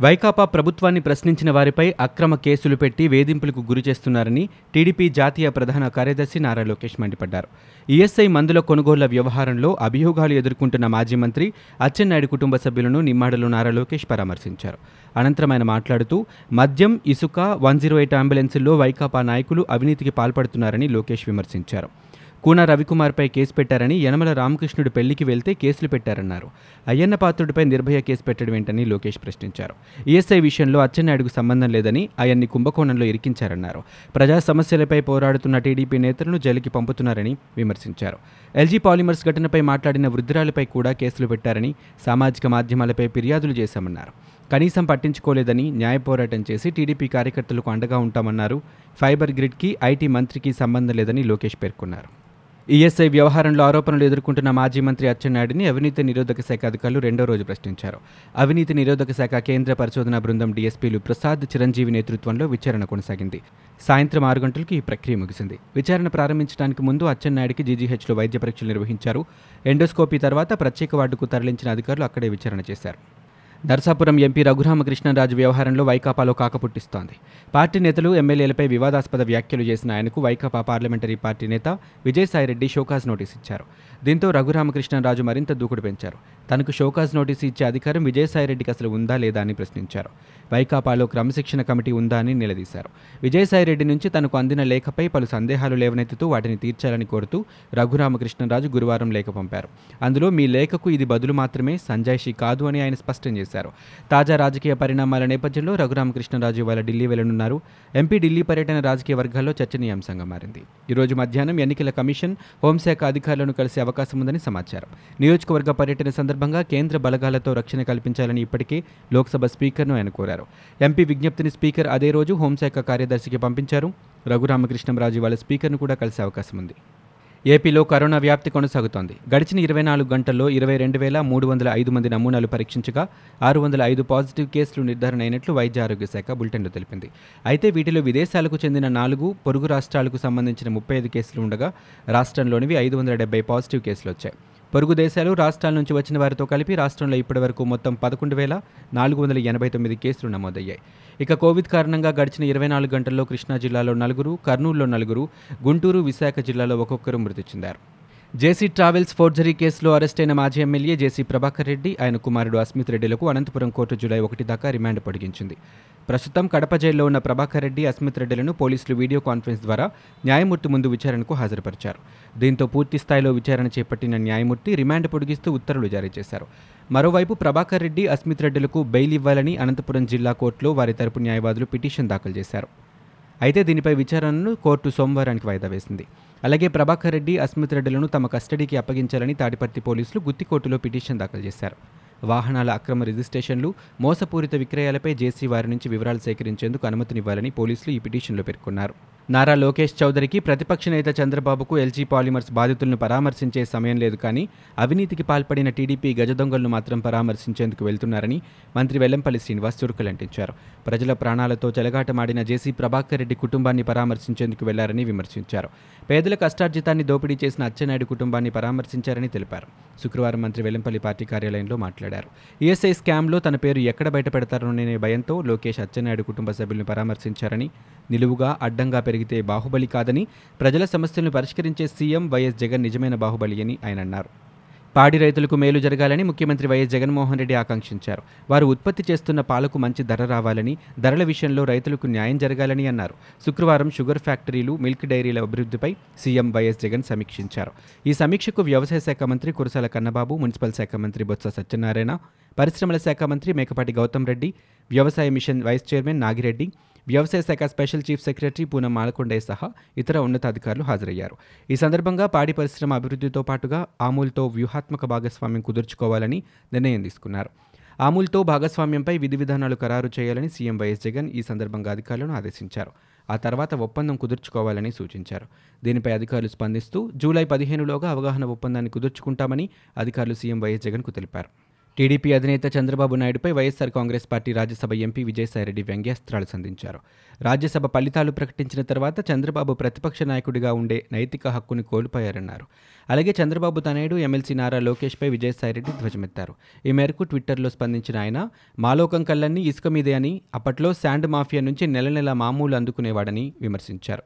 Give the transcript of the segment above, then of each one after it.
వైకాపా ప్రభుత్వాన్ని ప్రశ్నించిన వారిపై అక్రమ కేసులు పెట్టి వేధింపులకు గురి చేస్తున్నారని టీడీపీ జాతీయ ప్రధాన కార్యదర్శి నారా లోకేష్ మండిపడ్డారు. ఈఎస్ఐ మందుల కొనుగోళ్ళ వ్యవహారంలో అభియోగాలు ఎదుర్కొంటున్న మాజీ మంత్రి అచ్చెన్నాయుడు కుటుంబ సభ్యులను నిమ్మాడలో నారా లోకేష్ పరామర్శించారు. అనంతరం ఆయన మాట్లాడుతూ మద్యం ఇసుక వన్ జీరో ఎయిట్ అంబులెన్సుల్లో వైకాపా నాయకులు అవినీతికి పాల్పడుతున్నారని లోకేష్ విమర్శించారు. కూన రవికుమార్పై కేసు పెట్టారని యనమల రామకృష్ణుడు పెళ్ళికి వెళ్తే కేసులు పెట్టారన్నారు. అయ్యన్న పాత్రుడిపై నిర్భయ కేసు పెట్టడం ఏంటని లోకేష్ ప్రశ్నించారు. ఈఎస్ఐ విషయంలో అచ్చెన్నాయుడుకు సంబంధం లేదని ఆయన్ని కుంభకోణంలో ఇరికించారన్నారు. ప్రజా సమస్యలపై పోరాడుతున్న టీడీపీ నేతలను జైలుకి పంపుతున్నారని విమర్శించారు. ఎల్జీ పాలిమర్స్ ఘటనపై మాట్లాడిన వృద్ధురాలపై కూడా కేసులు పెట్టారని సామాజిక మాధ్యమాలపై ఫిర్యాదులు చేశామన్నారు. కనీసం పట్టించుకోలేదని న్యాయ పోరాటం చేసి టీడీపీ కార్యకర్తలకు అండగా ఉంటామన్నారు. ఫైబర్ గ్రిడ్కి ఐటీ మంత్రికి సంబంధం లేదని లోకేష్ పేర్కొన్నారు. ఈఎస్ఐ వ్యవహారంలో ఆరోపణలు ఎదుర్కొంటున్న మాజీ మంత్రి అచ్చెన్నాయుడిని అవినీతి నిరోధక శాఖ అధికారులు రెండో రోజు ప్రశ్నించారు. అవినీతి నిరోధక శాఖ కేంద్ర పరిశోధన బృందం డీఎస్పీలు ప్రసాద్ చిరంజీవి నేతృత్వంలో విచారణ కొనసాగింది. సాయంత్రం ఆరు గంటలకు ఈ ప్రక్రియ ముగిసింది. విచారణ ప్రారంభించడానికి ముందు అచ్చెన్నాయుడికి జీజీహెచ్లో వైద్య పరీక్షలు నిర్వహించారు. ఎండోస్కోపీ తర్వాత ప్రత్యేక వార్డుకు తరలించిన అధికారులు అక్కడే విచారణ చేశారు. నర్సాపురం ఎంపీ రఘురామకృష్ణరాజు వ్యవహారంలో వైకాపాలో కాకపుట్టిస్తోంది పార్టీ నేతలు ఎమ్మెల్యేలపై వివాదాస్పద వ్యాఖ్యలు చేసిన ఆయనకు వైకాపా పార్లమెంటరీ పార్టీ నేత విజయసాయిరెడ్డి షోకాజ్ నోటీస్ ఇచ్చారు. దీంతో రఘురామకృష్ణరాజు మరింత దూకుడు పెంచారు. తనకు షోకాజ్ నోటీసు ఇచ్చే అధికారం విజయసాయిరెడ్డికి అసలు ఉందా లేదా అని ప్రశ్నించారు. వైకాపాలో క్రమశిక్షణ కమిటీ ఉందా అని నిలదీశారు. విజయసాయిరెడ్డి నుంచి తనకు అందిన లేఖపై పలు సందేహాలు లేవనెత్తుతూ వాటిని తీర్చాలని కోరుతూ రఘురామకృష్ణరాజు గురువారం లేఖ పంపారు. అందులో మీ లేఖకు ఇది బదులు మాత్రమే సంజాయిషి కాదు అని ఆయన స్పష్టం చేశారు. తాజా రాజకీయ పరిణామాల నేపథ్యంలో రఘురామకృష్ణరాజు ఇవాళ ఢిల్లీ వెళ్ళనున్నారు. ఎంపీ ఢిల్లీ పర్యటన రాజకీయ వర్గాల్లో చర్చనీయాంశంగా మారింది. ఈరోజు మధ్యాహ్నం ఎన్నికల కమిషన్ హోంశాఖ అధికారులను కలిసే అవకాశం ఉందని సమాచారం. నియోజకవర్గ పర్యటన సందర్భంగా కేంద్ర బలగాలతో రక్షణ కల్పించాలని ఇప్పటికే లోక్సభ స్పీకర్ను ఆయన కోరారు. ఎంపీ విజ్ఞప్తిని స్పీకర్ అదే రోజు హోంశాఖ కార్యదర్శికి పంపించారు. రఘురామకృష్ణంరాజు వాళ్ళ స్పీకర్ను కూడా కలిసే అవకాశం ఉంది. ఏపీలో కరోనా వ్యాప్తి కొనసాగుతోంది. గడిచిన ఇరవై నాలుగు గంటల్లో ఇరవై రెండు వేల మూడు వందల ఐదు మంది నమూనాలు పరీక్షించగా ఆరు వందల ఐదు పాజిటివ్ కేసులు నిర్ధారణ అయినట్లు వైద్య ఆరోగ్య శాఖ బులెటిన్లో తెలిపింది. అయితే వీటిలో విదేశాలకు చెందిన నాలుగు పొరుగు రాష్ట్రాలకు సంబంధించిన ముప్పై ఐదు కేసులు ఉండగా రాష్ట్రంలోనివి ఐదు వందల డెబ్బై పాజిటివ్ కేసులు వచ్చాయి. పొరుగు దేశాలు రాష్ట్రాల నుంచి వచ్చిన వారితో కలిపి రాష్ట్రంలో ఇప్పటివరకు మొత్తం పదకొండు వేల నాలుగు వందల ఎనభై తొమ్మిది కేసులు నమోదయ్యాయి. ఇక కోవిడ్ కారణంగా గడిచిన ఇరవై నాలుగు గంటల్లో కృష్ణా జిల్లాలో నలుగురు కర్నూలులో నలుగురు గుంటూరు విశాఖ జిల్లాలో ఒక్కొక్కరు మృతి చెందారు. జేసీ ట్రావెల్స్ ఫోర్జరీ కేసులో అరెస్టైన మాజీ ఎమ్మెల్యే జేసీ ప్రభాకర్ రెడ్డి ఆయన కుమారుడు అస్మిత్ రెడ్డిలకు అనంతపురం కోర్టు జూలై ఒకటి దాకా రిమాండ్ పొడిగించింది. ప్రస్తుతం కడప జైల్లో ఉన్న ప్రభాకర్ రెడ్డి అస్మిత్ రెడ్డిలను పోలీసులు వీడియో కాన్ఫరెన్స్ ద్వారా న్యాయమూర్తి ముందు విచారణకు హాజరుపరిచారు. దీంతో పూర్తి స్థాయిలో విచారణ చేపట్టిన న్యాయమూర్తి రిమాండ్ పొడిగిస్తూ ఉత్తర్వులు జారీ చేశారు. మరోవైపు ప్రభాకర్ రెడ్డి అస్మిత్ రెడ్డిలకు బెయిల్ ఇవ్వాలని అనంతపురం జిల్లా కోర్టులో వారి తరపు న్యాయవాదులు పిటిషన్ దాఖలు చేశారు. అయితే దీనిపై విచారణను కోర్టు సోమవారానికి వాయిదా వేసింది. అలాగే ప్రభాకర్ రెడ్డి అస్మిత్ రెడ్డిలను తమ కస్టడీకి అప్పగించాలని తాడిపర్తి పోలీసులు గుత్తికోర్టులో పిటిషన్ దాఖలు చేశారు. వాహనాల అక్రమ రిజిస్ట్రేషన్లు మోసపూరిత విక్రయాలపై జేసీ వారి నుంచి వివరాలు సేకరించేందుకు అనుమతినివ్వాలని పోలీసులు ఈ పిటిషన్లో పేర్కొన్నారు. నారా లోకేష్ చౌదరికి ప్రతిపక్ష నేత చంద్రబాబుకు ఎల్జీ పాలిమర్స్ బాధితులను పరామర్శించే సమయం లేదు కానీ అవినీతికి పాల్పడిన టీడీపీ గజదొంగలను మాత్రం పరామర్శించేందుకు వెళ్తున్నారని మంత్రి వెల్లంపల్లి శ్రీనివాస్ చురుకులంటించారు. ప్రజల ప్రాణాలతో చెలగాటమాడిన జేసీ ప్రభాకర్ రెడ్డి కుటుంబాన్ని పరామర్శించేందుకు వెళ్ళారని విమర్శించారు. పేదల కష్టార్జితాన్ని దోపిడీ చేసిన అచ్చెన్నాయుడు కుటుంబాన్ని పరామర్శించారని తెలిపారు. శుక్రవారం మంత్రి వెల్లంపల్లి పార్టీ కార్యాలయంలో మాట్లాడారు. ఈఎస్ఐ స్కామ్లో తన పేరు ఎక్కడ బయటపెడతారోననే భయంతో లోకేష్ అచ్చెన్నాయుడు కుటుంబ సభ్యులను పరామర్శించారని నిలువుగా అడ్డంగా జరిగితే బాహుబలి కాదని ప్రజల సమస్యలను పరిష్కరించే సీఎం వైఎస్ జగన్ నిజమైన బాహుబలి అని ఆయన అన్నారు. పాడి రైతులకు మేలు జరగాలని ముఖ్యమంత్రి వైఎస్ జగన్మోహన్ రెడ్డి ఆకాంక్షించారు. వారు ఉత్పత్తి చేస్తున్న పాలకు మంచి ధర రావాలని ధరల విషయంలో రైతులకు న్యాయం జరగాలని అన్నారు. శుక్రవారం షుగర్ ఫ్యాక్టరీలు మిల్క్ డైరీల అభివృద్ధిపై సీఎం వైఎస్ జగన్ సమీక్షించారు. ఈ సమీక్షకు వ్యవసాయ శాఖ మంత్రి కురసాల కన్నబాబు మున్సిపల్ శాఖ మంత్రి బొత్స సత్యనారాయణ పరిశ్రమల శాఖ మంత్రి మేకపాటి గౌతమ్ రెడ్డి వ్యవసాయ మిషన్ వైస్ చైర్మన్ నాగిరెడ్డి వ్యవసాయ శాఖ special chief secretary Poonam Malakonde సహా ఇతర ఉన్నతాధికారులు హాజరయ్యారు. ఈ సందర్భంగా పాడి పరిశ్రమ అభివృద్ధితో పాటుగా ఆమూల్తో వ్యూహాత్మక భాగస్వామ్యం కుదుర్చుకోవాలని నిర్ణయం తీసుకున్నారు. ఆమూల్తో భాగస్వామ్యంపై విధి విధానాలు ఖరారు చేయాలని సీఎం వైఎస్ జగన్ ఈ సందర్భంగా అధికారులను ఆదేశించారు. ఆ తర్వాత ఒప్పందం కుదుర్చుకోవాలని సూచించారు. దీనిపై అధికారులు స్పందిస్తూ జూలై పదిహేనులోగా అవగాహన ఒప్పందాన్ని కుదుర్చుకుంటామని అధికారులు సీఎం వైఎస్ జగన్కు తెలిపారు. టీడీపీ అధినేత Chandrababu నాయుడుపై YSR Congress party Rajya Sabha MP Vijayasai Reddy వ్యంగ్యాస్త్రాలు సంధించారు. రాజ్యసభ ఫలితాలు ప్రకటించిన తర్వాత చంద్రబాబు ప్రతిపక్ష నాయకుడిగా ఉండే నైతిక హక్కును కోల్పోయారన్నారు. అలాగే చంద్రబాబు తనయుడు ఎమ్మెల్సీ నారా లోకేష్పై విజయసాయిరెడ్డి ధ్వజమెత్తారు. ఈ మేరకు ట్విట్టర్లో స్పందించిన ఆయన మాలోకం కళ్ళన్నీ ఇసుక మీదే అని అప్పట్లో శాండ్ మాఫియా నుంచి నెల నెల మామూలు అందుకునేవాడని విమర్శించారు.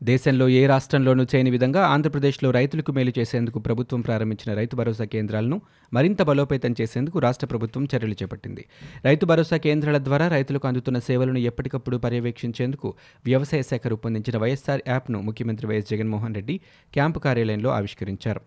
దేశంలో ఏ రాష్ట్రంలోనూ చేయని విధంగా ఆంధ్రప్రదేశ్లో రైతులకు మేలు చేసేందుకు ప్రభుత్వం ప్రారంభించిన రైతు భరోసా కేంద్రాలను మరింత బలోపేతం చేసేందుకు రాష్ట్ర ప్రభుత్వం చర్యలు చేపట్టింది. రైతు భరోసా కేంద్రాల ద్వారా రైతులకు అందుతున్న సేవలను ఎప్పటికప్పుడు పర్యవేక్షించేందుకు వ్యవసాయ శాఖ రూపొందించిన వైఎస్ఆర్ యాప్ను ముఖ్యమంత్రి వైఎస్ జగన్మోహన్ రెడ్డి క్యాంపు కార్యాలయంలో ఆవిష్కరించారు.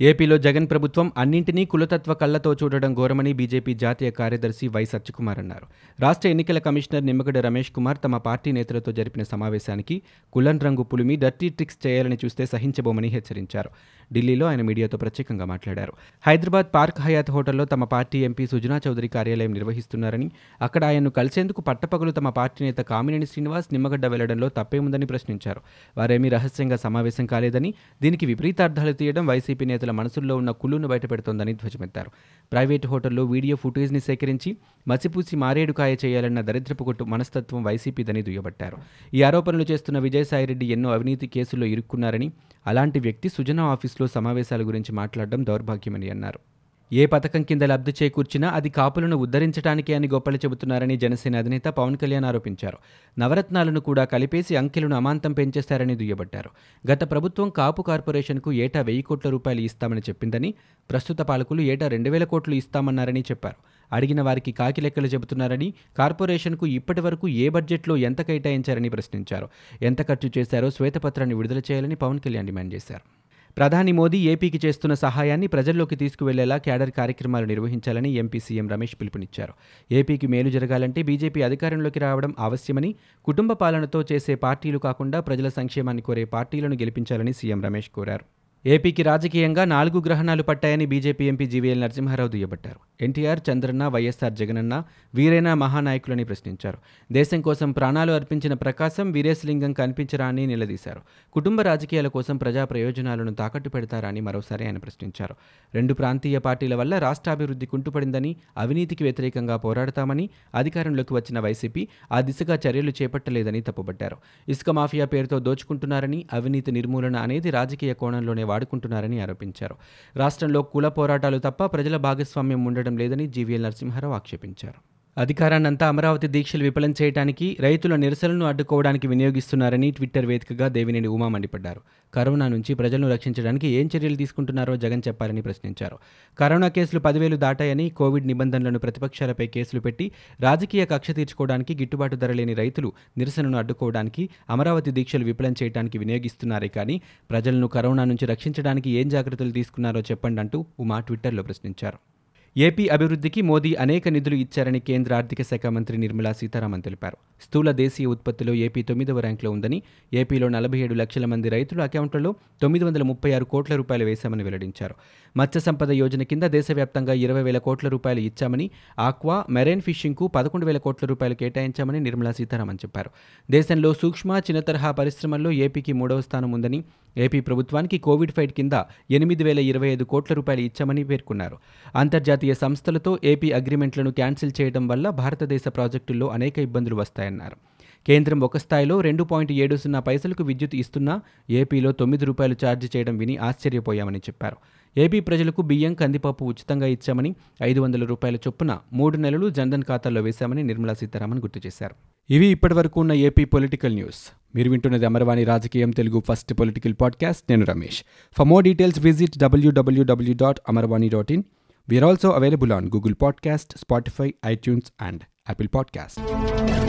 ఏపీలో జగన్ ప్రభుత్వం అన్నింటినీ కులతత్వ కళ్ళతో చూడడం ఘోరమని బీజేపీ జాతీయ కార్యదర్శి వై సత్యకుమార్ అన్నారు. రాష్ట్ర ఎన్నికల కమిషనర్ నిమ్మగడ్డ రమేష్ కుమార్ తమ పార్టీ నేతలతో జరిపిన సమావేశానికి కులన్ రంగు పులిమి డర్టీ ట్రిక్స్ చేయాలని చూస్తే సహించబోమని హెచ్చరించారు. ఢిల్లీలో ఆయన మీడియాతో ప్రత్యేకంగా మాట్లాడారు. హైదరాబాద్ పార్క్ హయాత్ హోటల్లో తమ పార్టీ ఎంపీ సుజనా చౌదరి కార్యాలయం నిర్వహిస్తున్నారని అక్కడ ఆయన్ను కలిసేందుకు పట్టపగలు తమ పార్టీ నేత కామినేని శ్రీనివాస్ నిమ్మగడ్డ వెళ్ళడంలో తప్పేముందని ప్రశ్నించారు. వారేమీ రహస్యంగా సమావేశం కాలేదని దీనికి విపరీతార్థాలు తీయడం వైసీపీ నేతలు మనసుల్లో ఉన్న కుళ్ళును బయటపెడుతోందని ధ్వజమెత్తారు. ప్రైవేటు హోటల్లో వీడియో ఫుటేజ్ని సేకరించి మసిపూసి మారేడుకాయ చేయాలన్న దరిద్రపు కొట్టు మనస్తత్వం వైసీపీదని దుయ్యబట్టారు. ఈ ఆరోపణలు చేస్తున్న విజయసాయిరెడ్డి ఎన్నో అవినీతి కేసుల్లో ఇరుక్కున్నారని అలాంటి వ్యక్తి సుజనా ఆఫీసులో సమావేశాల గురించి మాట్లాడడం దౌర్భాగ్యమని అన్నారు. ఏ పథకం కింద లబ్ధి చేకూర్చినా అది కాపులను ఉద్ధరించడానికే అని గొప్పలు చెబుతున్నారని జనసేన అధినేత పవన్ కళ్యాణ్ ఆరోపించారు. నవరత్నాలను కూడా కలిపేసి అంకెలను అమాంతం పెంచేశారని దుయ్యబట్టారు. గత ప్రభుత్వం కాపు కార్పొరేషన్కు ఏటా వెయ్యి కోట్ల రూపాయలు ఇస్తామని చెప్పిందని ప్రస్తుత పాలకులు ఏటా రెండు వేల కోట్లు ఇస్తామన్నారని చెప్పారు. అడిగిన వారికి కాకి లెక్కలు చెబుతున్నారని కార్పొరేషన్కు ఇప్పటి వరకు ఏ బడ్జెట్లో ఎంత కేటాయించారని ప్రశ్నించారు. ఎంత ఖర్చు చేశారో శ్వేతపత్రాన్ని విడుదల చేయాలని పవన్ కళ్యాణ్ డిమాండ్ చేశారు. ప్రధాని మోదీ ఏపీకి చేస్తున్న సహాయాన్ని ప్రజల్లోకి తీసుకువెళ్ళేలా క్యాడర్ కార్యక్రమాలు నిర్వహించాలని ఎంపీ సీఎం రమేష్ పిలుపునిచ్చారు. ఏపీకి మేలు జరగాలంటే బీజేపీ అధికారంలోకి రావడం అవశ్యమని కుటుంబ పాలనతో చేసే పార్టీలు కాకుండా ప్రజల సంక్షేమాన్ని కోరే పార్టీలను గెలిపించాలని సీఎం రమేష్ కోరారు. ఏపీకి రాజకీయంగా నాలుగు గ్రహణాలు పట్టాయని బీజేపీ ఎంపీ జీవీఎల్ నరసింహారావు దుయ్యబట్టారు. ఎన్టీఆర్ చంద్రన్న వైఎస్ఆర్ జగనన్న వీరైనా మహానాయకులని ప్రశ్నించారు. దేశం కోసం ప్రాణాలు అర్పించిన ప్రకాశం వీరేశలింగం కనిపించరా అని నిలదీశారు. కుటుంబ రాజకీయాల కోసం ప్రజా ప్రయోజనాలను తాకట్టు పెడతారా అని మరోసారి ఆయన ప్రశ్నించారు. రెండు ప్రాంతీయ పార్టీల వల్ల రాష్ట్రాభివృద్ధి కుంటుపడిందని అవినీతికి వ్యతిరేకంగా పోరాడతామని అధికారంలోకి వచ్చిన వైసీపీ ఆ దిశగా చర్యలు చేపట్టలేదని తప్పుబట్టారు. ఇసుక మాఫియా పేరుతో దోచుకుంటున్నారని అవినీతి నిర్మూలన అనేది రాజకీయ కోణంలోనే వాడుకుంటున్నారని ఆరోపించారు. రాష్ట్రంలో కుల పోరాటాలు తప్ప ప్రజల భాగస్వామ్యం ఉండడం లేదని జీవీఎల్ నరసింహారావు ఆక్షేపించారు. అధికారాన్నంతా అమరావతి దీక్షలు విఫలం చేయడానికి రైతుల నిరసనలను అడ్డుకోవడానికి వినియోగిస్తున్నారని ట్విట్టర్ వేదికగా దేవినేని ఉమా మండిపడ్డారు. కరోనా నుంచి ప్రజలను రక్షించడానికి ఏం చర్యలు తీసుకుంటున్నారో జగన్ చెప్పాలని ప్రశ్నించారు. కరోనా కేసులు పదివేలు దాటాయని కోవిడ్ నిబంధనలను ప్రతిపక్షాలపై కేసులు పెట్టి రాజకీయ కక్ష తీర్చుకోవడానికి గిట్టుబాటు ధర లేని రైతులు నిరసనను అడ్డుకోవడానికి అమరావతి దీక్షలు విఫలం చేయడానికి వినియోగిస్తున్నారే కానీ ప్రజలను కరోనా నుంచి రక్షించడానికి ఏం జాగ్రత్తలు తీసుకున్నారో చెప్పండి అంటూ ఉమా ట్విట్టర్లో ప్రశ్నించారు. ఏపీ అభివృద్ధికి మోదీ అనేక నిధులు ఇచ్చారని కేంద్ర ఆర్థిక శాఖ మంత్రి నిర్మలా సీతారామన్ తెలిపారు. స్థూల దేశీయ ఉత్పత్తిలో ఏపీ తొమ్మిదవ ర్యాంకులో ఉందని ఏపీలో నలభై ఏడు లక్షల మంది రైతుల అకౌంట్లలో తొమ్మిది వందల ముప్పై ఆరు కోట్ల రూపాయలు వేశామని వెల్లడించారు. మత్స్య సంపద యోజన కింద దేశవ్యాప్తంగా ఇరవై వేల కోట్ల రూపాయలు ఇచ్చామని ఆక్వా మెరైన్ ఫిషింగ్కు పదకొండు వేల కోట్ల రూపాయలు కేటాయించామని నిర్మలా సీతారామన్ చెప్పారు. దేశంలో సూక్ష్మ చిన్న తరహా పరిశ్రమల్లో ఏపీకి మూడవ స్థానం ఉందని ఏపీ ప్రభుత్వానికి కోవిడ్ ఫైట్ కింద ఎనిమిది వేల ఇరవై ఐదు కోట్ల రూపాయలు ఇచ్చామని పేర్కొన్నారు. అంతర్జాతీయ సంస్థలతో ఏపీ అగ్రిమెంట్లను క్యాన్సిల్ చేయడం వల్ల భారతదేశ ప్రాజెక్టుల్లో అనేక ఇబ్బందులు వస్తాయన్నారు. కేంద్రం ఒక స్థాయిలో రెండు పాయింట్ ఏడు సున్నా పైసలకు విద్యుత్ ఇస్తున్నా ఏపీలో తొమ్మిది రూపాయలు ఛార్జ్ చేయడం విని ఆశ్చర్యపోయామని చెప్పారు. ఏపీ ప్రజలకు బియ్యం కందిపప్పు ఉచితంగా ఇచ్చామని ఐదు వందల రూపాయల చొప్పున మూడు నెలలు జన్ధన్ ఖాతాల్లో వేశామని నిర్మలా సీతారామన్ గుర్తు చేశారు. ఇవి ఇప్పటివరకు ఉన్న ఏపీ పొలిటికల్ న్యూస్. మీరు వింటున్నది అమరవాణి రాజకీయం తెలుగు ఫస్ట్ పొలిటికల్ పాడ్కాస్ట్. నేను Ramesh. For more details visit WWW dot Amarvani dot in we are also available on Google podcast Spotify iTunes and Apple podcast